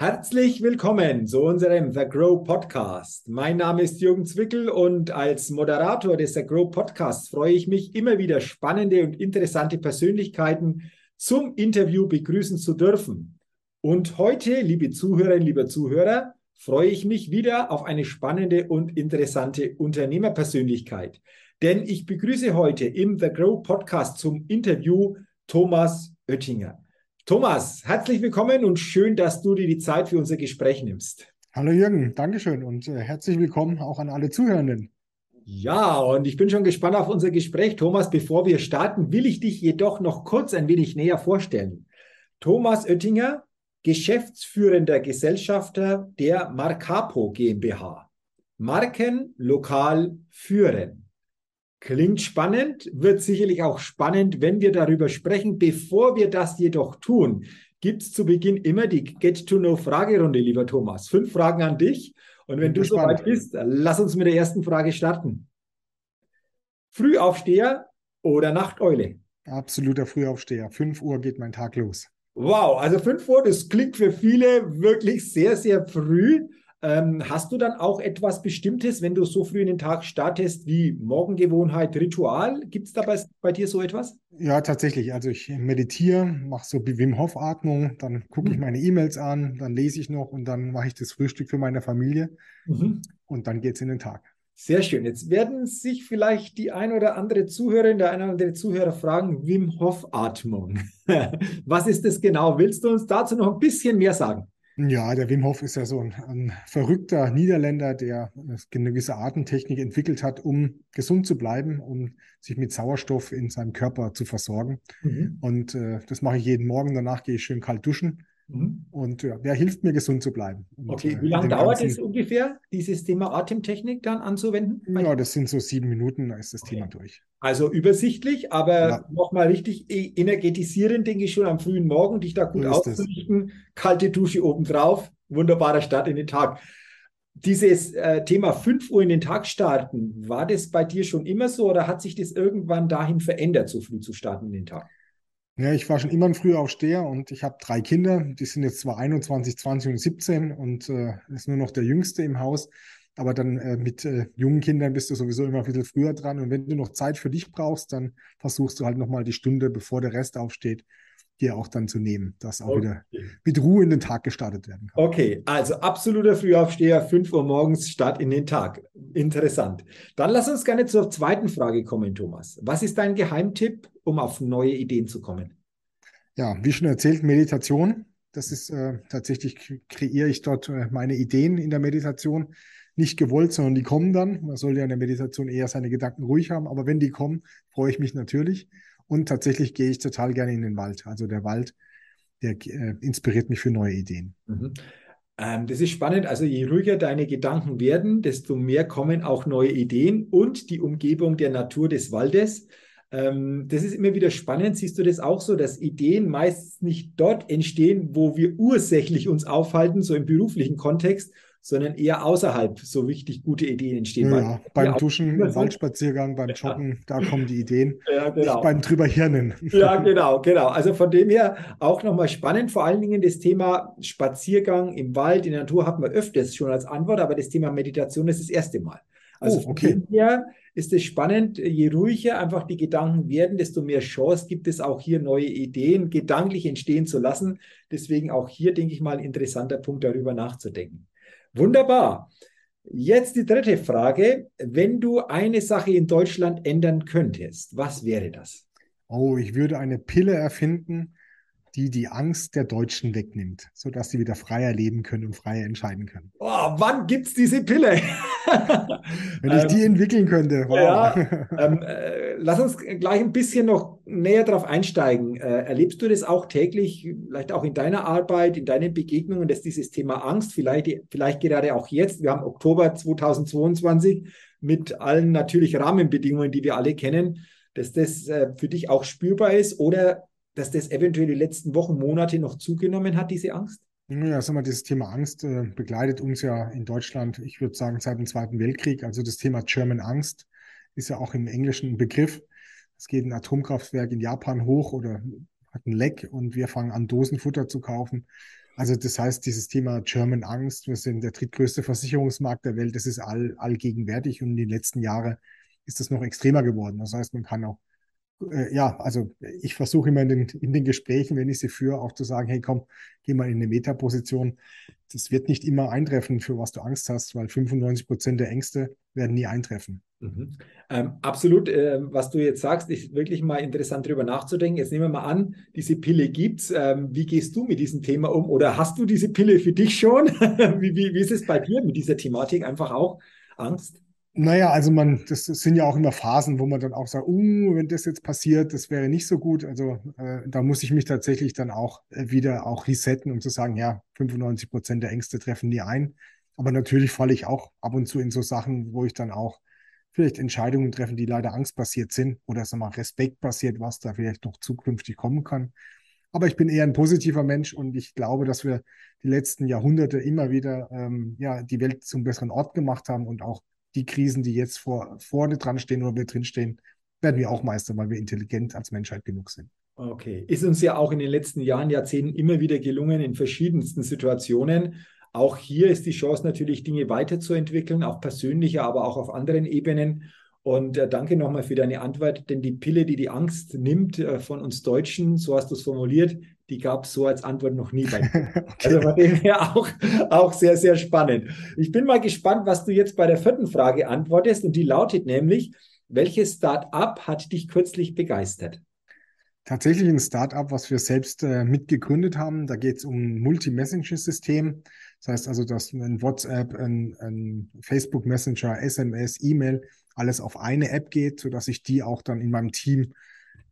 Herzlich willkommen zu unserem The Grow Podcast. Mein Name ist Jürgen Zwickel und als Moderator des The Grow Podcasts freue ich mich immer wieder spannende und interessante Persönlichkeiten zum Interview begrüßen zu dürfen. Und heute, liebe Zuhörerinnen, lieber Zuhörer, freue ich mich wieder auf eine spannende und interessante Unternehmerpersönlichkeit. Denn ich begrüße heute im The Grow Podcast zum Interview Thomas Oettinger. Thomas, herzlich willkommen und schön, dass du dir die Zeit für unser Gespräch nimmst. Hallo Jürgen, Dankeschön und äh, herzlich willkommen auch an alle Zuhörenden. Ja, und ich bin schon gespannt auf unser Gespräch. Thomas, bevor wir starten, will ich dich jedoch noch kurz ein wenig näher vorstellen. Thomas Oettinger, geschäftsführender Gesellschafter der Marcapo GmbH. Marken lokal führen. Klingt spannend, wird sicherlich auch spannend, wenn wir darüber sprechen. Bevor wir das jedoch tun, gibt es zu Beginn immer die Get-to-Know-Fragerunde, lieber Thomas. Fünf Fragen an dich. Und wenn du soweit bist, lass uns mit der ersten Frage starten. Frühaufsteher oder Nachteule? Absoluter Frühaufsteher. Fünf Uhr geht mein Tag los. Wow, also fünf Uhr, das klingt für viele wirklich sehr, sehr früh. Ähm, hast du dann auch etwas Bestimmtes, wenn du so früh in den Tag startest, wie Morgengewohnheit, Ritual? Gibt es da bei, bei, dir so etwas? Ja, tatsächlich. Also ich meditiere, mache so Wim Hof Atmung, dann gucke mhm. ich meine E-Mails an, dann lese ich noch und dann mache ich das Frühstück für meine Familie mhm. und dann geht es in den Tag. Sehr schön. Jetzt werden sich vielleicht die ein oder andere Zuhörerin, der ein oder andere Zuhörer fragen, Wim Hof Atmung. Was ist das genau? Willst du uns dazu noch ein bisschen mehr sagen? Ja, der Wim Hof ist ja so ein, ein, verrückter Niederländer, der eine gewisse Atemtechnik entwickelt hat, um gesund zu bleiben, um sich mit Sauerstoff in seinem Körper zu versorgen. Mhm. Und äh, das mache ich jeden Morgen. Danach gehe ich schön kalt duschen. Mhm. Und ja, der hilft mir, gesund zu bleiben. Okay, wie lange dauert es ungefähr, dieses Thema Atemtechnik dann anzuwenden? Ja, das sind so sieben Minuten, da ist das okay. Thema durch. Also übersichtlich, aber ja. nochmal richtig e-, energetisierend, denke ich schon am frühen Morgen, dich da gut so auszurichten. Kalte Dusche obendrauf, wunderbarer Start in den Tag. Dieses äh, Thema 5 Uhr in den Tag starten, war das bei dir schon immer so oder hat sich das irgendwann dahin verändert, so früh zu starten in den Tag? Ja, ich war schon immer ein Frühaufsteher und ich habe drei Kinder. Die sind jetzt zwar 21, 20 und 17 und äh, ist nur noch der Jüngste im Haus. Aber dann äh, mit äh, jungen Kindern bist du sowieso immer ein bisschen früher dran. Und wenn du noch Zeit für dich brauchst, dann versuchst du halt nochmal die Stunde, bevor der Rest aufsteht, dir auch dann zu nehmen, dass auch okay. wieder mit Ruhe in den Tag gestartet werden kann. Okay, also absoluter Frühaufsteher, 5 Uhr morgens, Start in den Tag. Interessant. Dann lass uns gerne zur zweiten Frage kommen, Thomas. Was ist dein Geheimtipp, um auf neue Ideen zu kommen? Ja, wie schon erzählt, Meditation. Das ist äh, tatsächlich, kreiere ich dort äh, meine Ideen in der Meditation. Nicht gewollt, sondern die kommen dann. Man soll ja in der Meditation eher seine Gedanken ruhig haben, aber wenn die kommen, freue ich mich natürlich. Und tatsächlich gehe ich total gerne in den Wald. Also der Wald, der äh, inspiriert mich für neue Ideen. Mhm. Ähm, das ist spannend. Also je ruhiger deine Gedanken werden, desto mehr kommen auch neue Ideen und die Umgebung der Natur des Waldes. Ähm, das ist immer wieder spannend. Siehst du das auch so, dass Ideen meist nicht dort entstehen, wo wir ursächlich uns aufhalten, so im beruflichen Kontext, sondern eher außerhalb so wichtig gute Ideen entstehen. Ja, beim Duschen, im Waldspaziergang, beim Joggen, ja. da kommen die Ideen. Ja, genau. Nicht beim drüber Hirnen. Ja, genau, genau. Also von dem her auch nochmal spannend, vor allen Dingen das Thema Spaziergang im Wald, in der Natur hat man öfters schon als Antwort, aber das Thema Meditation ist das erste Mal. Also oh, okay. von dem her ist es spannend, je ruhiger einfach die Gedanken werden, desto mehr Chance gibt es auch hier neue Ideen gedanklich entstehen zu lassen. Deswegen auch hier, denke ich mal, ein interessanter Punkt, darüber nachzudenken. Wunderbar. Jetzt die dritte Frage. Wenn du eine Sache in Deutschland ändern könntest, was wäre das? Oh, ich würde eine Pille erfinden, die die Angst der Deutschen wegnimmt, sodass sie wieder freier leben können und freier entscheiden können. Oh, wann gibt es diese Pille? Wenn ich ähm, die entwickeln könnte. Wow. Ja, ähm, äh, lass uns gleich ein bisschen noch näher darauf einsteigen. Äh, erlebst du das auch täglich, vielleicht auch in deiner Arbeit, in deinen Begegnungen, dass dieses Thema Angst, vielleicht, vielleicht gerade auch jetzt, wir haben Oktober 2022 mit allen natürlich Rahmenbedingungen, die wir alle kennen, dass das äh, für dich auch spürbar ist oder dass das eventuell die letzten Wochen, Monate noch zugenommen hat, diese Angst? Ja, sag mal, dieses Thema Angst äh, begleitet uns ja in Deutschland, ich würde sagen, seit dem Zweiten Weltkrieg. Also das Thema German Angst ist ja auch im Englischen ein Begriff. Es geht ein Atomkraftwerk in Japan hoch oder hat ein Leck und wir fangen an, Dosenfutter zu kaufen. Also das heißt, dieses Thema German Angst, wir sind der drittgrößte Versicherungsmarkt der Welt, das ist all, allgegenwärtig und in den letzten Jahren ist das noch extremer geworden. Das heißt, man kann auch äh, ja, also ich versuche immer in den, in den Gesprächen, wenn ich sie führe, auch zu sagen, hey komm, geh mal in eine Metaposition. Das wird nicht immer eintreffen, für was du Angst hast, weil 95 Prozent der Ängste werden nie eintreffen. Mhm. Ähm, absolut, äh, was du jetzt sagst, ist wirklich mal interessant darüber nachzudenken. Jetzt nehmen wir mal an, diese Pille gibt's. Ähm, wie gehst du mit diesem Thema um? Oder hast du diese Pille für dich schon? wie, wie, wie ist es bei dir mit dieser Thematik? Einfach auch Angst? Naja, also man, das sind ja auch immer Phasen, wo man dann auch sagt, uh, wenn das jetzt passiert, das wäre nicht so gut. Also äh, da muss ich mich tatsächlich dann auch äh, wieder auch resetten, um zu sagen, ja, 95 Prozent der Ängste treffen nie ein. Aber natürlich falle ich auch ab und zu in so Sachen, wo ich dann auch vielleicht Entscheidungen treffe, die leider angstbasiert sind oder sag mal Respekt basiert, was da vielleicht noch zukünftig kommen kann. Aber ich bin eher ein positiver Mensch und ich glaube, dass wir die letzten Jahrhunderte immer wieder ähm, ja, die Welt zum besseren Ort gemacht haben und auch die Krisen, die jetzt vor, vorne dran stehen oder wir drinstehen, werden wir auch meistern, weil wir intelligent als Menschheit genug sind. Okay. Ist uns ja auch in den letzten Jahren, Jahrzehnten immer wieder gelungen, in verschiedensten Situationen. Auch hier ist die Chance natürlich, Dinge weiterzuentwickeln, auch persönlicher, aber auch auf anderen Ebenen. Und äh, danke nochmal für deine Antwort, denn die Pille, die die Angst nimmt äh, von uns Deutschen, so hast du es formuliert, die gab es so als Antwort noch nie bei mir. okay. Also von dem her auch, auch sehr, sehr spannend. Ich bin mal gespannt, was du jetzt bei der vierten Frage antwortest. Und die lautet nämlich, welches Start-up hat dich kürzlich begeistert? Tatsächlich ein Start-up, was wir selbst äh, mitgegründet haben. Da geht es um ein Multi-Messaging-System. Das heißt also, dass ein WhatsApp, ein, ein Facebook Messenger, SMS, E-Mail, alles auf eine App geht, sodass ich die auch dann in meinem Team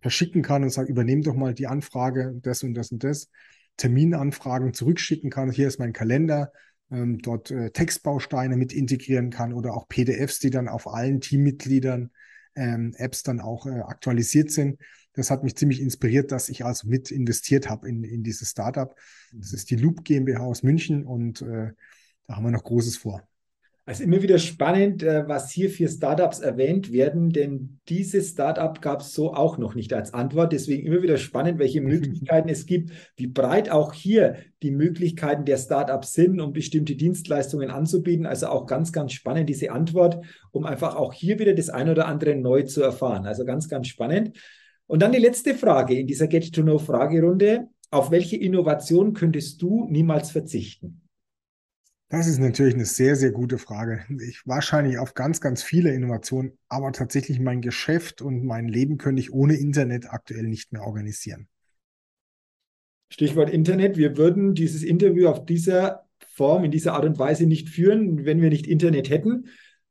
verschicken kann und sage, übernehme doch mal die Anfrage, das und das und das. Terminanfragen zurückschicken kann. Hier ist mein Kalender. Ähm, dort äh, Textbausteine mit integrieren kann oder auch PDFs, die dann auf allen Teammitgliedern ähm, Apps dann auch äh, aktualisiert sind. Das hat mich ziemlich inspiriert, dass ich also mit investiert habe in, in dieses Startup. Das ist die Loop GmbH aus München und äh, da haben wir noch Großes vor. Also immer wieder spannend, äh, was hier für Startups erwähnt werden, denn dieses Startup gab es so auch noch nicht als Antwort. Deswegen immer wieder spannend, welche Möglichkeiten es gibt, wie breit auch hier die Möglichkeiten der Startups sind, um bestimmte Dienstleistungen anzubieten. Also auch ganz, ganz spannend diese Antwort, um einfach auch hier wieder das ein oder andere neu zu erfahren. Also ganz, ganz spannend. Und dann die letzte Frage in dieser Get-to-Know-Fragerunde. Auf welche Innovation könntest du niemals verzichten? Das ist natürlich eine sehr, sehr gute Frage. Ich wahrscheinlich auf ganz, ganz viele Innovationen, aber tatsächlich mein Geschäft und mein Leben könnte ich ohne Internet aktuell nicht mehr organisieren. Stichwort Internet. Wir würden dieses Interview auf dieser Form, in dieser Art und Weise nicht führen, wenn wir nicht Internet hätten.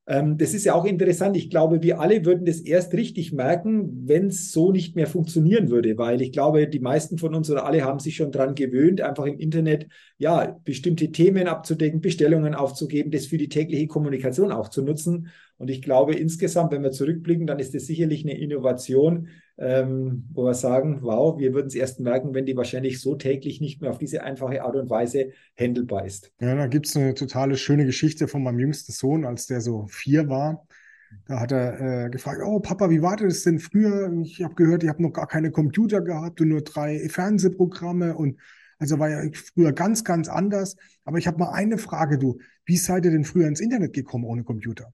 Ähm, das ist ja auch interessant. Ich glaube, wir alle würden das erst richtig merken, wenn es so nicht mehr funktionieren würde, weil ich glaube, die meisten von uns oder alle haben sich schon daran gewöhnt, einfach im Internet ja bestimmte Themen abzudecken, Bestellungen aufzugeben, das für die tägliche Kommunikation auch zu nutzen. Und ich glaube, insgesamt, wenn wir zurückblicken, dann ist das sicherlich eine Innovation, ähm, wo wir sagen, wow, wir würden es erst merken, wenn die wahrscheinlich so täglich nicht mehr auf diese einfache Art und Weise handelbar ist. Ja, da gibt es eine totale schöne Geschichte von meinem jüngsten Sohn, als der so vier war. Da hat er äh, gefragt, oh Papa, wie war das denn früher? Ich habe gehört, ihr habt noch gar keine Computer gehabt und nur drei Fernsehprogramme und also war ja früher ganz, ganz anders. Aber ich habe mal eine Frage, du. Wie seid ihr denn früher ins Internet gekommen ohne Computer?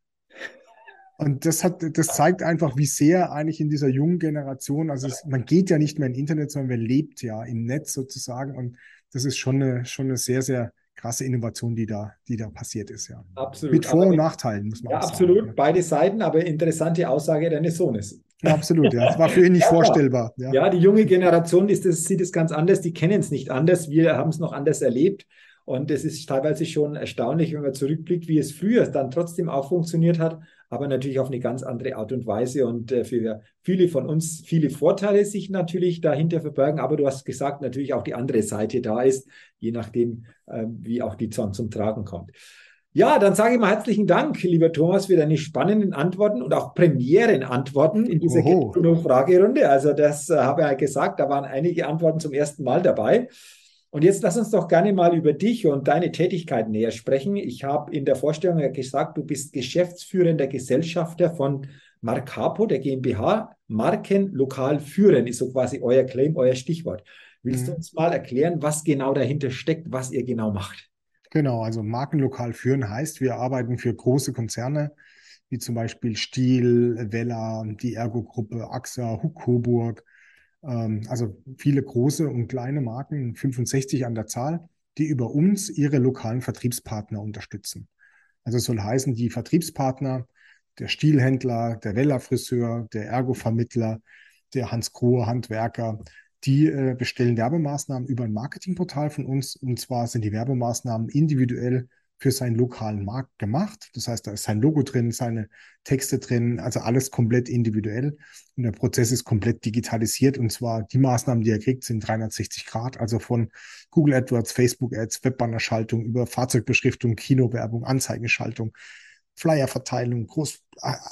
Und das hat, das zeigt einfach, wie sehr eigentlich in dieser jungen Generation, also es, man geht ja nicht mehr in Internet, sondern man lebt ja im Netz sozusagen. Und das ist schon eine, schon eine sehr, sehr krasse Innovation, die da, die da passiert ist, ja. Absolut. Mit Vor- und Nachteilen, muss man ja, auch sagen. Absolut, ja. beide Seiten, aber interessante Aussage deines Sohnes. Ja, absolut, ja. Das war für ihn nicht ja, vorstellbar. Ja. ja, die junge Generation ist das, sieht es ganz anders, die kennen es nicht anders. Wir haben es noch anders erlebt. Und es ist teilweise schon erstaunlich, wenn man zurückblickt, wie es früher dann trotzdem auch funktioniert hat, aber natürlich auf eine ganz andere Art und Weise und äh, für viele von uns viele Vorteile sich natürlich dahinter verbergen. Aber du hast gesagt, natürlich auch die andere Seite da ist, je nachdem, äh, wie auch die Zorn zum Tragen kommt. Ja, dann sage ich mal herzlichen Dank, lieber Thomas, für deine spannenden Antworten und auch Premieren-Antworten in dieser Fragerunde. Also das äh, habe ich ja gesagt, da waren einige Antworten zum ersten Mal dabei. Und jetzt lass uns doch gerne mal über dich und deine Tätigkeit näher sprechen. Ich habe in der Vorstellung ja gesagt, du bist geschäftsführender Gesellschafter von Marcapo, der GmbH. Marken lokal führen ist so quasi euer Claim, euer Stichwort. Willst mhm. du uns mal erklären, was genau dahinter steckt, was ihr genau macht? Genau, also Markenlokal führen heißt, wir arbeiten für große Konzerne, wie zum Beispiel Stiel, Vella, die Ergo-Gruppe, AXA, Huck Coburg, also viele große und kleine Marken, 65 an der Zahl, die über uns ihre lokalen Vertriebspartner unterstützen. Also es soll heißen, die Vertriebspartner, der Stielhändler, der Vella-Friseur, der Ergo-Vermittler, der Hans-Grohe-Handwerker, die äh, bestellen Werbemaßnahmen über ein Marketingportal von uns. Und zwar sind die Werbemaßnahmen individuell für seinen lokalen Markt gemacht. Das heißt, da ist sein Logo drin, seine Texte drin, also alles komplett individuell. Und der Prozess ist komplett digitalisiert. Und zwar die Maßnahmen, die er kriegt, sind 360 Grad, also von Google AdWords, Facebook Ads, Webbannerschaltung über Fahrzeugbeschriftung, Kinowerbung, Anzeigenschaltung, Flyerverteilung, groß,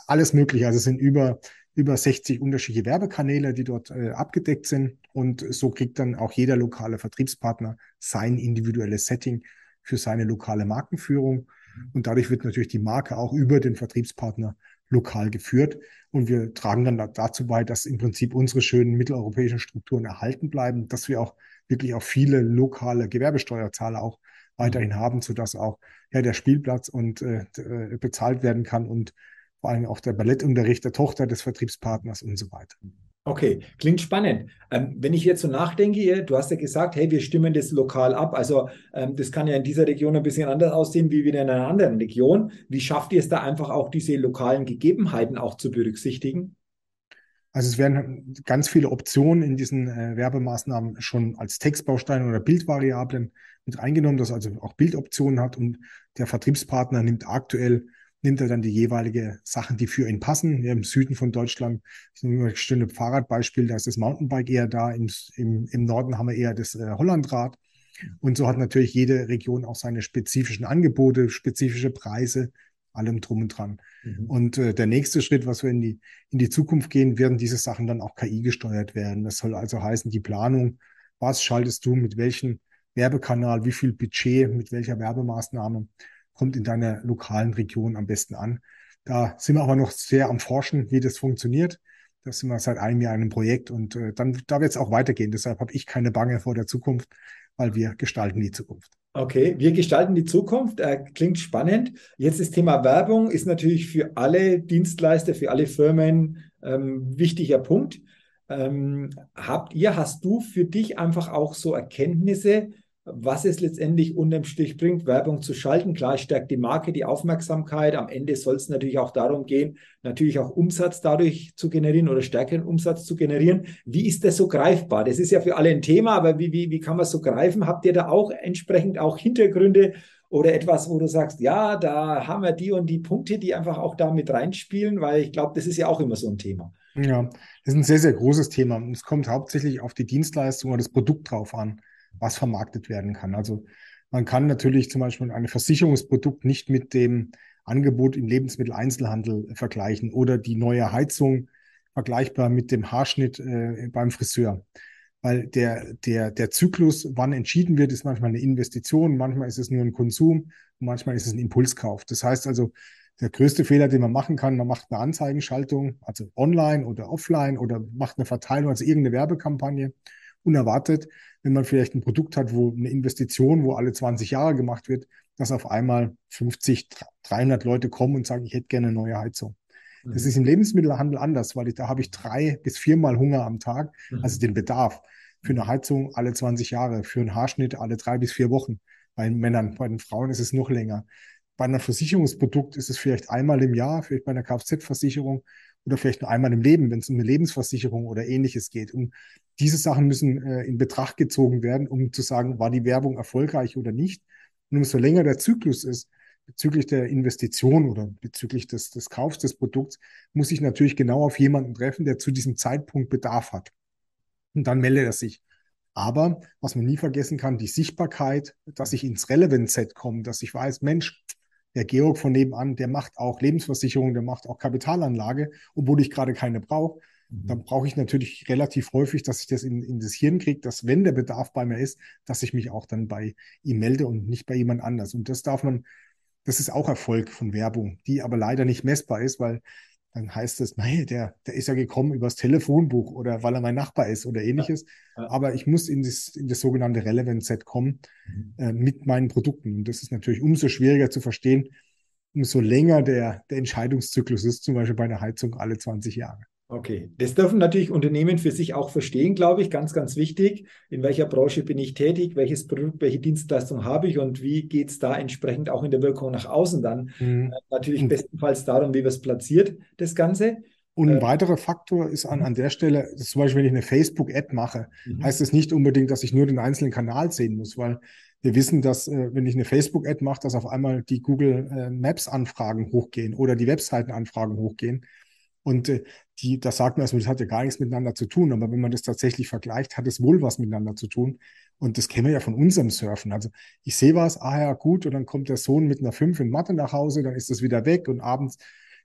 alles mögliche. Also es sind über über 60 unterschiedliche Werbekanäle, die dort äh, abgedeckt sind. Und so kriegt dann auch jeder lokale Vertriebspartner sein individuelles Setting für seine lokale Markenführung. Und dadurch wird natürlich die Marke auch über den Vertriebspartner lokal geführt. Und wir tragen dann dazu bei, dass im Prinzip unsere schönen mitteleuropäischen Strukturen erhalten bleiben, dass wir auch wirklich auch viele lokale Gewerbesteuerzahler auch weiterhin haben, sodass auch ja, der Spielplatz und äh, äh bezahlt werden kann und vor allem auch der Ballettunterricht der Tochter des Vertriebspartners und so weiter. Okay, klingt spannend. Ähm, wenn ich jetzt so nachdenke, du hast ja gesagt, hey, wir stimmen das lokal ab. Also ähm, das kann ja in dieser Region ein bisschen anders aussehen wie wieder in einer anderen Region. Wie schafft ihr es da einfach auch diese lokalen Gegebenheiten auch zu berücksichtigen? Also es werden ganz viele Optionen in diesen äh, Werbemaßnahmen schon als Textbausteine oder Bildvariablen mit reingenommen, dass also auch Bildoptionen hat und der Vertriebspartner nimmt aktuell nimmt er dann die jeweilige Sachen, die für ihn passen. Im Süden von Deutschland ist ein schönes Fahrradbeispiel, da ist das Mountainbike eher da. Im, im, im Norden haben wir eher das äh, Hollandrad. Und so hat natürlich jede Region auch seine spezifischen Angebote, spezifische Preise, allem drum und dran. Mhm. Und äh, der nächste Schritt, was wir in die, in die Zukunft gehen, werden diese Sachen dann auch KI gesteuert werden. Das soll also heißen, die Planung, was schaltest du mit welchem Werbekanal, wie viel Budget, mit welcher Werbemaßnahme kommt in deiner lokalen Region am besten an. Da sind wir aber noch sehr am Forschen, wie das funktioniert. Da sind wir seit einem Jahr in einem Projekt und äh, dann da wird es auch weitergehen. Deshalb habe ich keine Bange vor der Zukunft, weil wir gestalten die Zukunft. Okay, wir gestalten die Zukunft. Äh, klingt spannend. Jetzt das Thema Werbung ist natürlich für alle Dienstleister, für alle Firmen ähm, wichtiger Punkt. Ähm, habt ihr, hast du für dich einfach auch so Erkenntnisse, was es letztendlich unterm Strich bringt, Werbung zu schalten. Klar, stärkt die Marke, die Aufmerksamkeit. Am Ende soll es natürlich auch darum gehen, natürlich auch Umsatz dadurch zu generieren oder stärkeren Umsatz zu generieren. Wie ist das so greifbar? Das ist ja für alle ein Thema, aber wie, wie, wie kann man es so greifen? Habt ihr da auch entsprechend auch Hintergründe oder etwas, wo du sagst, ja, da haben wir die und die Punkte, die einfach auch da mit reinspielen? Weil ich glaube, das ist ja auch immer so ein Thema. Ja, das ist ein sehr, sehr großes Thema. Es kommt hauptsächlich auf die Dienstleistung oder das Produkt drauf an was vermarktet werden kann. Also man kann natürlich zum Beispiel ein Versicherungsprodukt nicht mit dem Angebot im Lebensmitteleinzelhandel vergleichen oder die neue Heizung vergleichbar mit dem Haarschnitt äh, beim Friseur. Weil der, der, der Zyklus, wann entschieden wird, ist manchmal eine Investition, manchmal ist es nur ein Konsum, manchmal ist es ein Impulskauf. Das heißt also, der größte Fehler, den man machen kann, man macht eine Anzeigenschaltung, also online oder offline oder macht eine Verteilung, also irgendeine Werbekampagne unerwartet, wenn man vielleicht ein Produkt hat, wo eine Investition, wo alle 20 Jahre gemacht wird, dass auf einmal 50, 300 Leute kommen und sagen, ich hätte gerne eine neue Heizung. Mhm. Das ist im Lebensmittelhandel anders, weil ich, da habe ich drei bis viermal Hunger am Tag, mhm. also den Bedarf. Für eine Heizung alle 20 Jahre, für einen Haarschnitt alle drei bis vier Wochen. Bei den Männern, bei den Frauen ist es noch länger. Bei einem Versicherungsprodukt ist es vielleicht einmal im Jahr, vielleicht bei einer Kfz-Versicherung oder vielleicht nur einmal im Leben, wenn es um eine Lebensversicherung oder ähnliches geht. Und diese Sachen müssen äh, in Betracht gezogen werden, um zu sagen, war die Werbung erfolgreich oder nicht. Und umso länger der Zyklus ist, bezüglich der Investition oder bezüglich des, des Kaufs des Produkts, muss ich natürlich genau auf jemanden treffen, der zu diesem Zeitpunkt Bedarf hat. Und dann meldet er sich. Aber was man nie vergessen kann, die Sichtbarkeit, dass ich ins Relevant-Set komme, dass ich weiß, Mensch, der Georg von nebenan, der macht auch Lebensversicherung, der macht auch Kapitalanlage, obwohl ich gerade keine brauche. Mhm. Dann brauche ich natürlich relativ häufig, dass ich das in, in das Hirn kriege, dass wenn der Bedarf bei mir ist, dass ich mich auch dann bei ihm melde und nicht bei jemand anders. Und das darf man, das ist auch Erfolg von Werbung, die aber leider nicht messbar ist, weil dann heißt es, nein, der, der ist ja gekommen übers Telefonbuch oder weil er mein Nachbar ist oder ähnliches. Ja, ja. Aber ich muss in das, in das sogenannte Relevant Set kommen mhm. äh, mit meinen Produkten. Und das ist natürlich umso schwieriger zu verstehen, umso länger der, der Entscheidungszyklus ist, zum Beispiel bei einer Heizung alle 20 Jahre. Okay, das dürfen natürlich Unternehmen für sich auch verstehen, glaube ich, ganz, ganz wichtig. In welcher Branche bin ich tätig, welches Produkt, welche Dienstleistung habe ich und wie geht es da entsprechend auch in der Wirkung nach außen dann? Mhm. Äh, natürlich bestenfalls darum, wie wir es platziert, das Ganze. Und ein äh, weiterer Faktor ist an, an der Stelle, zum Beispiel, wenn ich eine Facebook-Ad mache, mhm. heißt es nicht unbedingt, dass ich nur den einzelnen Kanal sehen muss, weil wir wissen, dass äh, wenn ich eine Facebook-Ad mache, dass auf einmal die Google äh, Maps-Anfragen hochgehen oder die Webseiten-Anfragen hochgehen. Und äh, die, das sagt man erstmal, das hat ja gar nichts miteinander zu tun. Aber wenn man das tatsächlich vergleicht, hat es wohl was miteinander zu tun. Und das kennen wir ja von unserem Surfen. Also ich sehe was, ah ja, gut, und dann kommt der Sohn mit einer 5 in Mathe nach Hause, dann ist das wieder weg und abends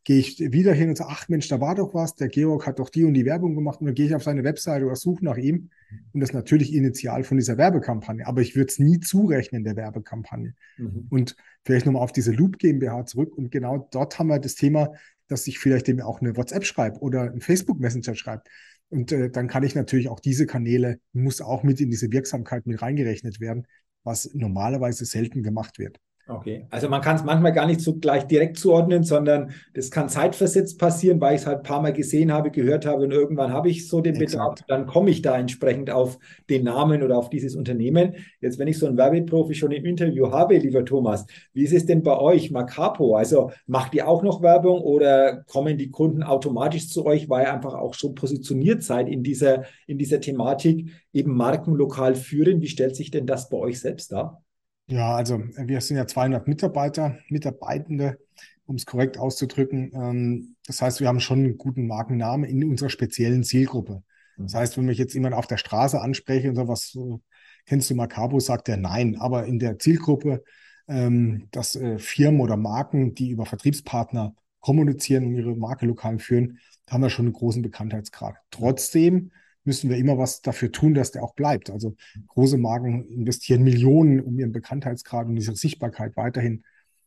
gehe ich wieder hin und sage, ach Mensch, da war doch was, der Georg hat doch die und die Werbung gemacht und dann gehe ich auf seine Webseite oder suche nach ihm und das ist natürlich initial von dieser Werbekampagne, aber ich würde es nie zurechnen der Werbekampagne. Mhm. Und vielleicht nochmal auf diese Loop GmbH zurück und genau dort haben wir das Thema, dass ich vielleicht dem auch eine WhatsApp schreibe oder ein Facebook Messenger schreibe. Und äh, dann kann ich natürlich auch diese Kanäle, muss auch mit in diese Wirksamkeit mit reingerechnet werden, was normalerweise selten gemacht wird. Okay, also man kann es manchmal gar nicht so gleich direkt zuordnen, sondern das kann zeitversetzt passieren, weil ich es halt ein paar Mal gesehen habe, gehört habe und irgendwann habe ich so den. Bedarf, dann komme ich da entsprechend auf den Namen oder auf dieses Unternehmen. Jetzt, wenn ich so einen Werbeprofi schon im Interview habe, lieber Thomas, wie ist es denn bei euch, Macapo? Also macht ihr auch noch Werbung oder kommen die Kunden automatisch zu euch, weil ihr einfach auch schon positioniert seid in dieser, in dieser Thematik, eben Marken lokal führen? Wie stellt sich denn das bei euch selbst dar? Ja, also wir sind ja 200 Mitarbeiter, Mitarbeitende, um es korrekt auszudrücken. Ähm, das heißt, wir haben schon einen guten Markennamen in unserer speziellen Zielgruppe. Das mhm. heißt, wenn mich jetzt jemand auf der Straße anspreche und so was, kennst du Macabo, sagt er nein. Aber in der Zielgruppe, ähm, dass äh, Firmen oder Marken, die über Vertriebspartner kommunizieren und ihre Marke lokal führen, haben wir schon einen großen Bekanntheitsgrad. Trotzdem müssen wir immer was dafür tun, dass der auch bleibt. Also große Marken investieren Millionen, um ihren Bekanntheitsgrad und ihre Sichtbarkeit weiterhin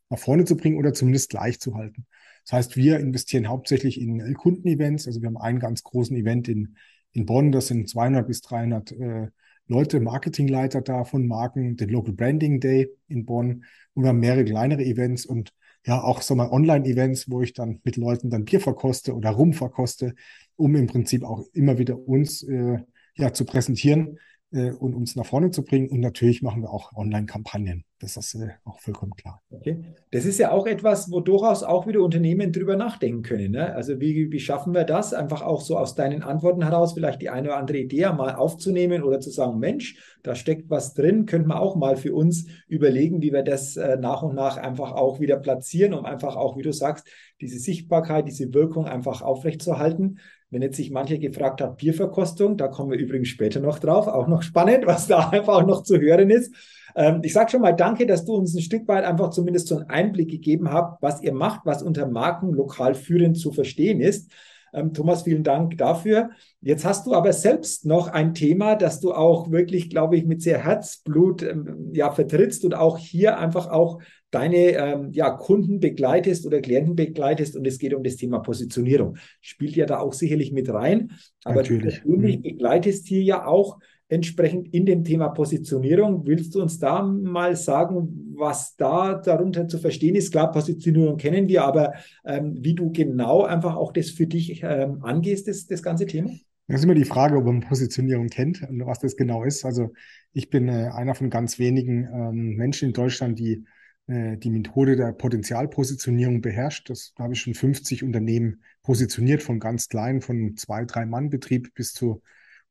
nach vorne zu bringen oder zumindest gleich zu halten. Das heißt, wir investieren hauptsächlich in Kundenevents. Also wir haben einen ganz großen Event in, in Bonn. Das sind 200 bis 300 äh, Leute, Marketingleiter da von Marken, den Local Branding Day in Bonn. Und wir haben mehrere kleinere Events und ja auch so mal Online-Events, wo ich dann mit Leuten dann Bier verkoste oder Rum verkoste, um im Prinzip auch immer wieder uns äh, ja zu präsentieren äh, und uns nach vorne zu bringen. Und natürlich machen wir auch Online-Kampagnen. Das ist äh, auch vollkommen klar. Okay. Das ist ja auch etwas, wo durchaus auch wieder Unternehmen drüber nachdenken können. Ne? Also wie, wie schaffen wir das? Einfach auch so aus deinen Antworten heraus vielleicht die eine oder andere Idee mal aufzunehmen oder zu sagen, Mensch, da steckt was drin, könnte man auch mal für uns überlegen, wie wir das äh, nach und nach einfach auch wieder platzieren, um einfach auch, wie du sagst, diese Sichtbarkeit, diese Wirkung einfach aufrechtzuerhalten. Wenn jetzt sich manche gefragt hat, Bierverkostung, da kommen wir übrigens später noch drauf, auch noch spannend, was da einfach noch zu hören ist. Ähm, ich sage schon mal danke, dass du uns ein Stück weit einfach zumindest so einen Einblick gegeben habt, was ihr macht, was unter Marken lokal führend zu verstehen ist. Ähm, Thomas, vielen Dank dafür. Jetzt hast du aber selbst noch ein Thema, das du auch wirklich, glaube ich, mit sehr Herzblut ähm, ja, vertrittst und auch hier einfach auch deine ähm, ja, Kunden begleitest oder Klienten begleitest und es geht um das Thema Positionierung. Spielt ja da auch sicherlich mit rein, aber Natürlich. du persönlich mhm. begleitest hier ja auch entsprechend in dem Thema Positionierung. Willst du uns da mal sagen, was da darunter zu verstehen ist? Klar, Positionierung kennen wir, aber ähm, wie du genau einfach auch das für dich ähm, angehst, das, das ganze Thema? Das ist immer die Frage, ob man Positionierung kennt und was das genau ist. Also ich bin äh, einer von ganz wenigen ähm, Menschen in Deutschland, die äh, die Methode der Potenzialpositionierung beherrscht. Das da habe ich schon 50 Unternehmen positioniert, von ganz klein, von zwei, drei Mann Betrieb bis zu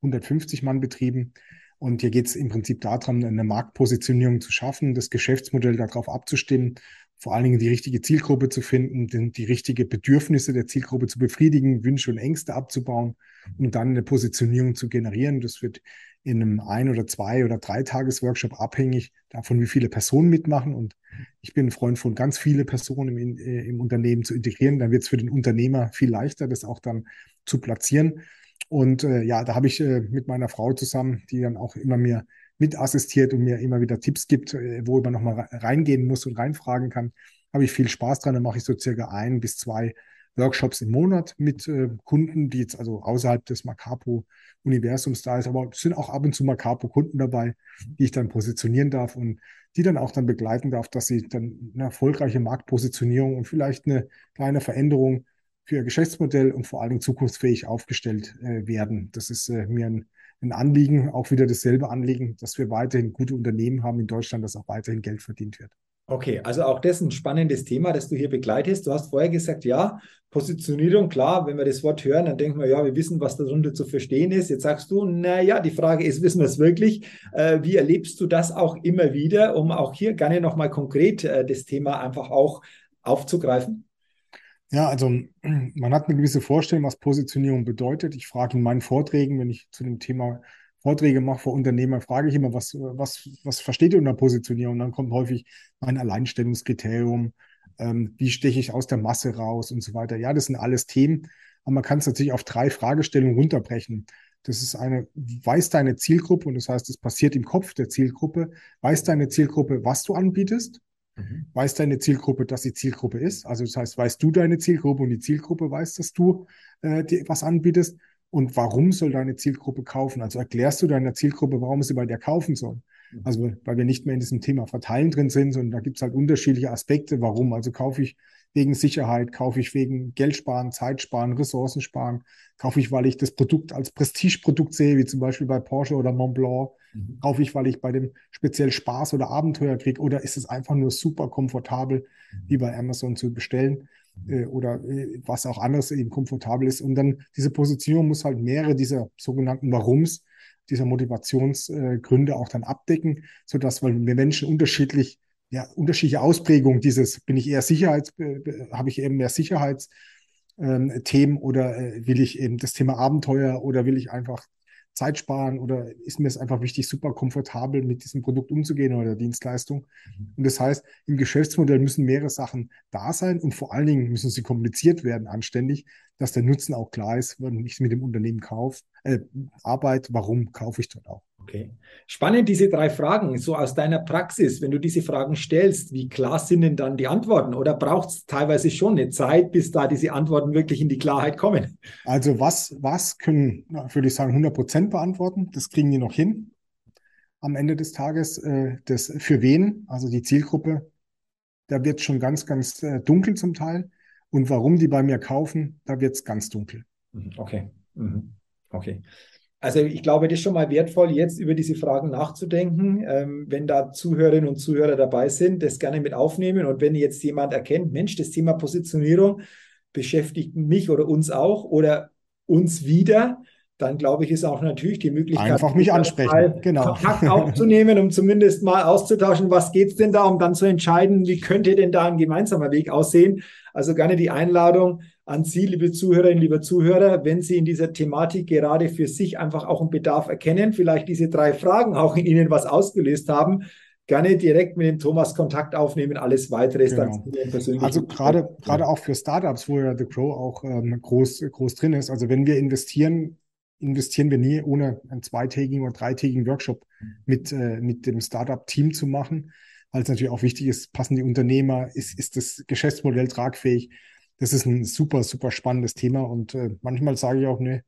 150 Mann Betrieben. Und hier geht es im Prinzip darum, eine Marktpositionierung zu schaffen, das Geschäftsmodell darauf abzustimmen, vor allen Dingen die richtige Zielgruppe zu finden, die richtige Bedürfnisse der Zielgruppe zu befriedigen, Wünsche und Ängste abzubauen und dann eine Positionierung zu generieren. Das wird in einem ein- oder zwei- oder drei Tages-Workshop abhängig davon, wie viele Personen mitmachen. Und ich bin ein Freund von ganz viele Personen im, äh, im Unternehmen zu integrieren. Dann wird es für den Unternehmer viel leichter, das auch dann zu platzieren. Und äh, ja, da habe ich äh, mit meiner Frau zusammen, die dann auch immer mir mitassistiert und mir immer wieder Tipps gibt, äh, wo man nochmal reingehen muss und reinfragen kann, habe ich viel Spaß dran. Dann mache ich so circa ein bis zwei Workshops im Monat mit äh, Kunden, die jetzt also außerhalb des Macapo-Universums da ist, aber es sind auch ab und zu Macapo-Kunden dabei, die ich dann positionieren darf und die dann auch dann begleiten darf, dass sie dann eine erfolgreiche Marktpositionierung und vielleicht eine kleine Veränderung für ihr Geschäftsmodell und vor allen Dingen zukunftsfähig aufgestellt äh, werden. Das ist äh, mir ein, ein Anliegen, auch wieder dasselbe Anliegen, dass wir weiterhin gute Unternehmen haben in Deutschland, dass auch weiterhin Geld verdient wird. Okay, also auch das ist ein spannendes Thema, das du hier begleitest. Du hast vorher gesagt, ja, Positionierung, klar, wenn wir das Wort hören, dann denken wir, ja, wir wissen, was darunter zu verstehen ist. Jetzt sagst du, naja, die Frage ist, wissen wir es wirklich? Äh, wie erlebst du das auch immer wieder, um auch hier gerne nochmal konkret äh, das Thema einfach auch aufzugreifen? Ja, also man hat eine gewisse Vorstellung, was Positionierung bedeutet. Ich frage in meinen Vorträgen, wenn ich zu dem Thema Vorträge mache vor Unternehmern, frage ich immer, was, was, was versteht ihr unter Positionierung? Und dann kommt häufig mein Alleinstellungskriterium, ähm, wie steche ich aus der Masse raus und so weiter. Ja, das sind alles Themen, aber man kann es natürlich auf drei Fragestellungen runterbrechen. Das ist eine, weiß deine Zielgruppe, und das heißt, es passiert im Kopf der Zielgruppe, weiß deine Zielgruppe, was du anbietest, mhm. weiß deine Zielgruppe, dass sie Zielgruppe ist. Also das heißt, weißt du deine Zielgruppe und die Zielgruppe weiß, dass du äh, dir was anbietest. Und warum soll deine Zielgruppe kaufen? Also erklärst du deiner Zielgruppe, warum sie bei dir kaufen soll. Mhm. Also weil wir nicht mehr in diesem Thema Verteilen drin sind, sondern da gibt es halt unterschiedliche Aspekte, warum. Also kaufe ich wegen Sicherheit, kaufe ich wegen Geld sparen, Zeit sparen, Ressourcen sparen, kaufe ich, weil ich das Produkt als Prestigeprodukt sehe, wie zum Beispiel bei Porsche oder Montblanc, mhm. kaufe ich, weil ich bei dem speziell Spaß oder Abenteuer kriege, oder ist es einfach nur super komfortabel, mhm. wie bei Amazon zu bestellen äh, oder äh, was auch anderes eben komfortabel ist. Und dann diese Positionierung muss halt mehrere dieser sogenannten Warums, dieser Motivationsgründe äh, auch dann abdecken, sodass weil wir Menschen unterschiedlich, ja, unterschiedliche Ausprägungen dieses, bin ich eher Sicherheits, habe ich eben mehr Sicherheitsthemen ähm, oder äh, will ich eben das Thema Abenteuer oder will ich einfach Zeit sparen oder ist mir es einfach wichtig, super komfortabel mit diesem Produkt umzugehen oder Dienstleistung. Mhm. Und das heißt, im Geschäftsmodell müssen mehrere Sachen da sein und vor allen Dingen müssen sie kommuniziert werden anständig, dass der Nutzen auch klar ist, wenn ich mit dem Unternehmen kaufe, äh, arbeite, warum kaufe ich dort auch. Okay. Spannend, diese drei Fragen, so aus deiner Praxis, wenn du diese Fragen stellst, wie klar sind denn dann die Antworten? Oder braucht es teilweise schon eine Zeit, bis da diese Antworten wirklich in die Klarheit kommen? Also was, was können, würde ich sagen, 100 Prozent beantworten? Das kriegen die noch hin am Ende des Tages. Äh, das für wen, also die Zielgruppe, da wird schon ganz, ganz äh, dunkel zum Teil. Und warum die bei mir kaufen, da wird es ganz dunkel. Mhm, okay. Mhm. Okay. Also ich glaube, das ist schon mal wertvoll, jetzt über diese Fragen nachzudenken. Ähm, wenn da Zuhörerinnen und Zuhörer dabei sind, das gerne mit aufnehmen. Und wenn jetzt jemand erkennt, Mensch, das Thema Positionierung beschäftigt mich oder uns auch oder uns wieder, dann glaube ich, ist auch natürlich die Möglichkeit, einfach mich ansprechen, genau. Kontakt aufzunehmen, um zumindest mal auszutauschen, was geht es denn da, um dann zu entscheiden, wie könnte denn da ein gemeinsamer Weg aussehen. Also gerne die Einladung, an Sie, liebe Zuhörerinnen, liebe Zuhörer, wenn Sie in dieser Thematik gerade für sich einfach auch einen Bedarf erkennen, vielleicht diese drei Fragen auch in Ihnen was ausgelöst haben, gerne direkt mit dem Thomas Kontakt aufnehmen. Alles weitere ist genau. dann persönlich. Also gerade, gerade auch für Startups, wo ja The Crow auch ähm, groß, groß drin ist. Also wenn wir investieren, investieren wir nie, ohne einen zweitägigen oder dreitägigen Workshop mit, äh, mit dem Startup-Team zu machen, weil es natürlich auch wichtig ist, passen die Unternehmer, ist, ist das Geschäftsmodell tragfähig das ist ein super, super spannendes Thema. Und äh, manchmal sage ich auch, ne,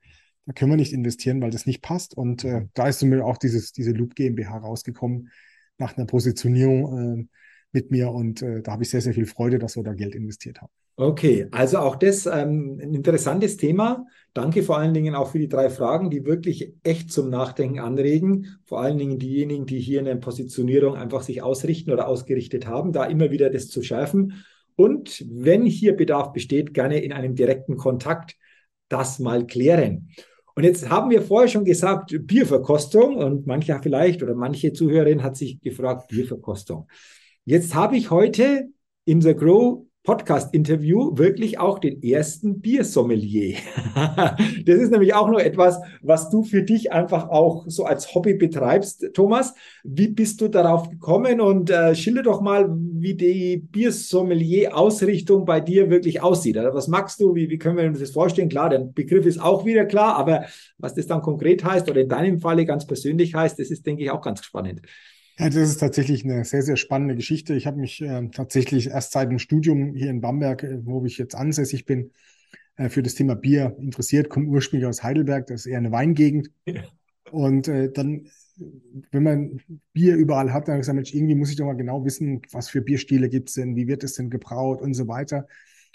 da können wir nicht investieren, weil das nicht passt. Und äh, da ist mir auch dieses, diese Loop GmbH rausgekommen nach einer Positionierung äh, mit mir. Und äh, da habe ich sehr, sehr viel Freude, dass wir da Geld investiert haben. Okay, also auch das ähm, ein interessantes Thema. Danke vor allen Dingen auch für die drei Fragen, die wirklich echt zum Nachdenken anregen. Vor allen Dingen diejenigen, die hier in der Positionierung einfach sich ausrichten oder ausgerichtet haben, da immer wieder das zu schärfen und wenn hier Bedarf besteht, gerne in einem direkten Kontakt das mal klären. Und jetzt haben wir vorher schon gesagt, Bierverkostung und mancher vielleicht oder manche Zuhörerin hat sich gefragt, Bierverkostung. Jetzt habe ich heute in The Grow Podcast-Interview wirklich auch den ersten Biersommelier. das ist nämlich auch nur etwas, was du für dich einfach auch so als Hobby betreibst, Thomas. Wie bist du darauf gekommen und äh, schilder doch mal, wie die Biersommelier-Ausrichtung bei dir wirklich aussieht. Also was magst du? Wie, wie können wir uns das vorstellen? Klar, der Begriff ist auch wieder klar, aber was das dann konkret heißt oder in deinem Falle ganz persönlich heißt, das ist, denke ich, auch ganz spannend. Ja, das ist tatsächlich eine sehr, sehr spannende Geschichte. Ich habe mich äh, tatsächlich erst seit dem Studium hier in Bamberg, äh, wo ich jetzt ansässig bin, äh, für das Thema Bier interessiert, komme ursprünglich aus Heidelberg, das ist eher eine Weingegend. Ja. Und äh, dann, wenn man Bier überall hat, dann habe ich gesagt, Mensch, irgendwie muss ich doch mal genau wissen, was für Bierstile gibt es denn, wie wird es denn gebraut und so weiter.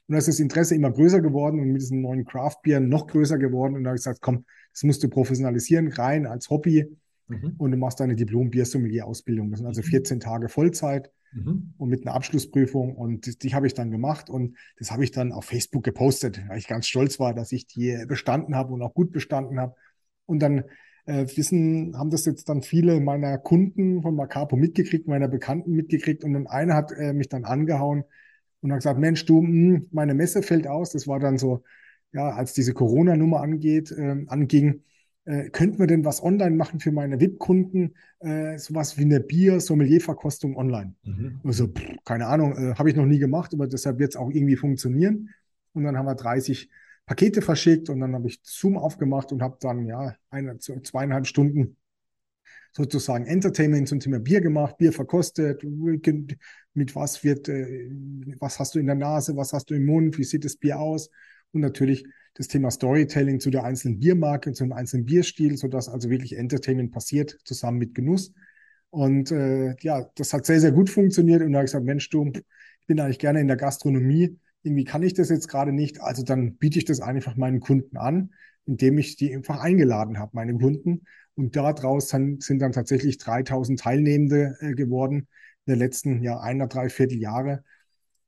Und da ist das Interesse immer größer geworden und mit diesen neuen Craft-Bieren noch größer geworden. Und da habe ich gesagt, komm, das musst du professionalisieren, rein als Hobby. Mhm. Und du machst deine Diplom-Biersommelier-Ausbildung. Das sind also 14 mhm. Tage Vollzeit mhm. und mit einer Abschlussprüfung. Und die, die habe ich dann gemacht und das habe ich dann auf Facebook gepostet, weil ich ganz stolz war, dass ich die bestanden habe und auch gut bestanden habe. Und dann äh, wissen, haben das jetzt dann viele meiner Kunden von Macapo mitgekriegt, meiner Bekannten mitgekriegt. Und dann einer hat äh, mich dann angehauen und hat gesagt, Mensch, du, mh, hm, meine Messe fällt aus. Das war dann so, ja, als diese Corona-Nummer angeht, äh, anging äh, könnten wir denn was online machen für meine VIP-Kunden, äh, sowas wie eine Bier-Sommelier-Verkostung online? Mhm. Also, pff, keine Ahnung, äh, habe ich noch nie gemacht, aber deshalb wird es auch irgendwie funktionieren. Und dann haben wir 30 Pakete verschickt und dann habe ich Zoom aufgemacht und habe dann ja eine, zweieinhalb Stunden sozusagen Entertainment zum Thema Bier gemacht, Bier verkostet, mit was wird, äh, was hast du in der Nase, was hast du im Mund, wie sieht das Bier aus und natürlich das Thema Storytelling zu der einzelnen Biermarke, zu dem einzelnen Bierstil, sodass also wirklich Entertainment passiert, zusammen mit Genuss. Und äh, ja, das hat sehr, sehr gut funktioniert. Und da habe ich gesagt, Mensch, du, ich bin eigentlich gerne in der Gastronomie. Irgendwie kann ich das jetzt gerade nicht. Also dann biete ich das einfach meinen Kunden an, indem ich die einfach eingeladen habe, meine Kunden. Und daraus dann, sind dann tatsächlich 3000 Teilnehmende äh, geworden in den letzten ja, einer, dreiviertel Jahre.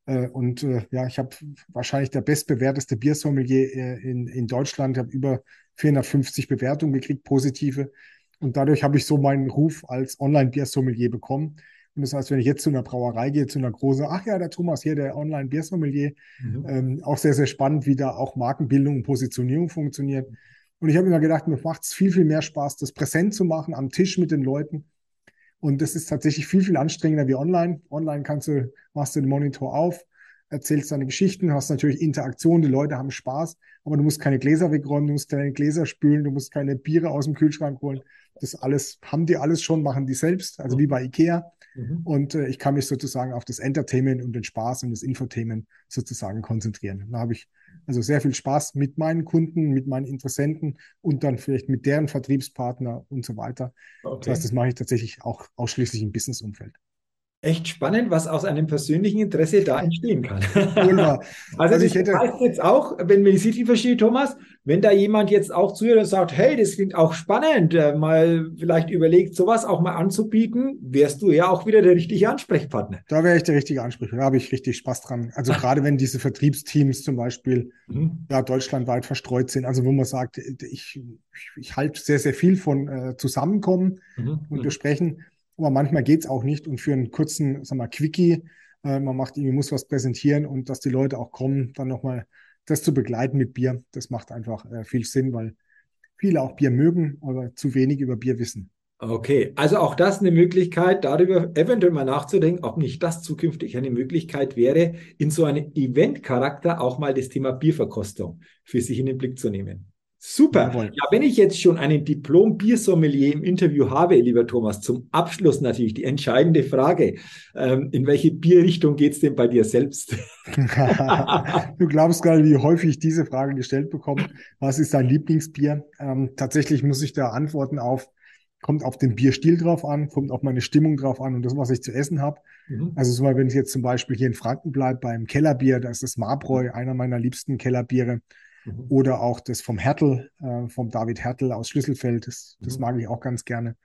Äh, und äh, ja, ich habe wahrscheinlich der bestbewerteste Biersommelier äh, in, in Deutschland. Ich habe über 450 Bewertungen gekriegt, positive. Und dadurch habe ich so meinen Ruf als Online-Biersommelier bekommen. Und das heißt, wenn ich jetzt zu einer Brauerei gehe, zu einer großen, ach ja, der Thomas hier, der Online-Biersommelier, mhm. ähm, auch sehr, sehr spannend, wie da auch Markenbildung und Positionierung funktioniert. Und ich habe immer gedacht, mir macht es viel, viel mehr Spaß, das präsent zu machen, am Tisch mit den Leuten und das ist tatsächlich viel, viel anstrengender wie online. Online kannst du, machst du den Monitor auf, erzählst deine Geschichten, hast natürlich Interaktion, die Leute haben Spaß, aber du musst keine Gläser wegräumen, du musst keine Gläser spülen, du musst keine Biere aus dem Kühlschrank holen. Das alles haben die alles schon, machen die selbst, also wie bei Ikea. Mhm. Und äh, ich kann mich sozusagen auf das Entertainment und den Spaß und das Infotainment sozusagen konzentrieren. Da habe ich also sehr viel Spaß mit meinen Kunden, mit meinen Interessenten und dann vielleicht mit deren Vertriebspartner und so weiter. Okay. Das heißt, das mache ich tatsächlich auch ausschließlich im Businessumfeld echt spannend, was aus einem persönlichen Interesse da entstehen kann. Wunderbar. also, also ich hätte heißt jetzt auch, wenn man Sie verstehe, Thomas, wenn da jemand jetzt auch zuhört und sagt, hey, das klingt auch spannend, äh, mal vielleicht überlegt, sowas auch mal anzubieten, wärst du ja auch wieder der richtige Ansprechpartner. Da wäre ich der richtige Ansprechpartner, da habe ich richtig Spaß dran. Also gerade wenn diese Vertriebsteams zum Beispiel mhm. ja, deutschlandweit verstreut sind, also wo man sagt, ich, ich, ich halte sehr, sehr viel von äh, Zusammenkommen mhm. und besprechen. Aber manchmal geht es auch nicht und für einen kurzen, sag mal, Quickie, äh, man macht irgendwie, muss was präsentieren und dass die Leute auch kommen, dann nochmal das zu begleiten mit Bier, das macht einfach äh, viel Sinn, weil viele auch Bier mögen, aber zu wenig über Bier wissen. Okay, also auch das eine Möglichkeit, darüber eventuell mal nachzudenken, ob nicht das zukünftig eine Möglichkeit wäre, in so einem Event-Charakter auch mal das Thema Bierverkostung für sich in den Blick zu nehmen. Super. Jawohl. Ja, wenn ich jetzt schon einen Diplom-Biersommelier im Interview habe, lieber Thomas, zum Abschluss natürlich die entscheidende Frage. Ähm, in welche Bierrichtung geht es denn bei dir selbst? du glaubst gar nicht, wie häufig ich diese Frage gestellt bekomme. Was ist dein Lieblingsbier? Ähm, tatsächlich muss ich da antworten auf, kommt auf den Bierstil drauf an, kommt auf meine Stimmung drauf an und das, was ich zu essen habe. Mhm. Also so mal, wenn ich jetzt zum Beispiel hier in Franken bleibe beim Kellerbier, da ist das Marbräu, einer meiner liebsten Kellerbiere. Mhm. Oder auch das vom Hertel, äh, vom David Hertel aus Schlüsselfeld, das, das mhm. mag ich auch ganz gerne.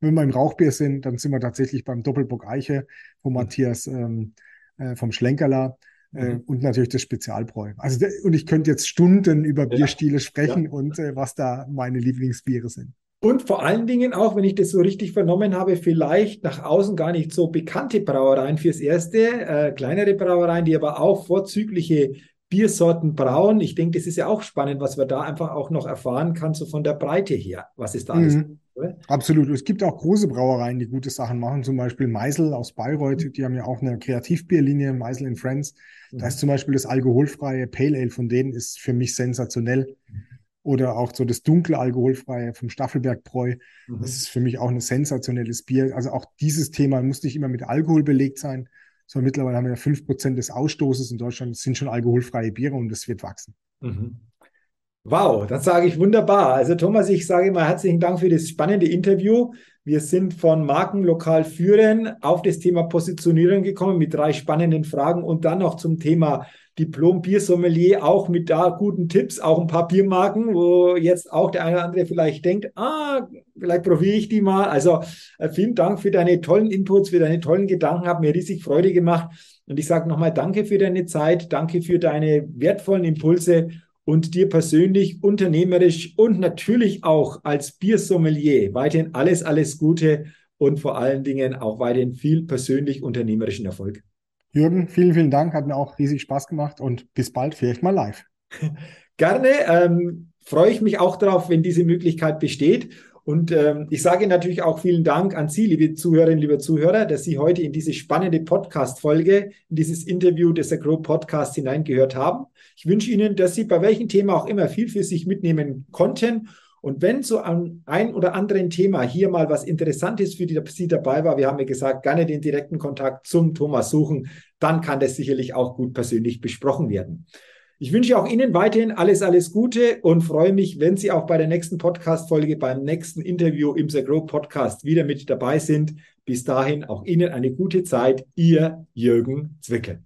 Wenn wir im Rauchbier sind, dann sind wir tatsächlich beim Doppelbock Eiche von mhm. Matthias ähm, äh, vom Schlenkerler. Äh, mhm. und natürlich das Spezialbräu. Also und ich könnte jetzt Stunden über Bierstile sprechen ja. und äh, was da meine Lieblingsbiere sind. Und vor allen Dingen auch, wenn ich das so richtig vernommen habe, vielleicht nach außen gar nicht so bekannte Brauereien fürs Erste, äh, kleinere Brauereien, die aber auch vorzügliche Biersorten brauen. Ich denke, das ist ja auch spannend, was wir da einfach auch noch erfahren kann, so von der Breite her. Was ist da alles? Mhm. Absolut. Es gibt auch große Brauereien, die gute Sachen machen. Zum Beispiel Meisel aus Bayreuth. Die haben ja auch eine Kreativbierlinie, Meisel in Friends. Mhm. Da ist zum Beispiel das alkoholfreie Pale Ale von denen ist für mich sensationell. Oder auch so das dunkle alkoholfreie vom Staffelberg Bräu. Mhm. Das ist für mich auch ein sensationelles Bier. Also auch dieses Thema muss nicht immer mit Alkohol belegt sein, so mittlerweile haben wir ja fünf Prozent des Ausstoßes in Deutschland, sind schon alkoholfreie Biere und das wird wachsen. Mhm. Wow, dann sage ich wunderbar. Also Thomas, ich sage mal herzlichen Dank für das spannende Interview. Wir sind von Marken lokal führen auf das Thema Positionierung gekommen mit drei spannenden Fragen und dann noch zum Thema Diplom Biersommelier auch mit da guten Tipps, auch ein paar Biermarken, wo jetzt auch der eine oder andere vielleicht denkt, ah, vielleicht probiere ich die mal. Also äh, vielen Dank für deine tollen Inputs, für deine tollen Gedanken, hat mir riesig Freude gemacht. Und ich sage nochmal Danke für deine Zeit, danke für deine wertvollen Impulse und dir persönlich, unternehmerisch und natürlich auch als Biersommelier weiterhin alles, alles Gute und vor allen Dingen auch weiterhin viel persönlich unternehmerischen Erfolg. Jürgen, vielen, vielen Dank. Hat mir auch riesig Spaß gemacht und bis bald, vielleicht mal live. Gerne. Ähm, freue ich mich auch darauf, wenn diese Möglichkeit besteht. Und ähm, ich sage natürlich auch vielen Dank an Sie, liebe Zuhörerinnen, liebe Zuhörer, dass Sie heute in diese spannende Podcast-Folge, in dieses Interview des Agro Podcasts hineingehört haben. Ich wünsche Ihnen, dass Sie bei welchem Thema auch immer viel für sich mitnehmen konnten. Und wenn so an ein oder anderen Thema hier mal was Interessantes für Sie dabei war, wir haben ja gesagt, gerne den direkten Kontakt zum Thomas suchen, dann kann das sicherlich auch gut persönlich besprochen werden. Ich wünsche auch Ihnen weiterhin alles, alles Gute und freue mich, wenn Sie auch bei der nächsten Podcast-Folge, beim nächsten Interview im The Grow Podcast wieder mit dabei sind. Bis dahin auch Ihnen eine gute Zeit. Ihr Jürgen Zwickel.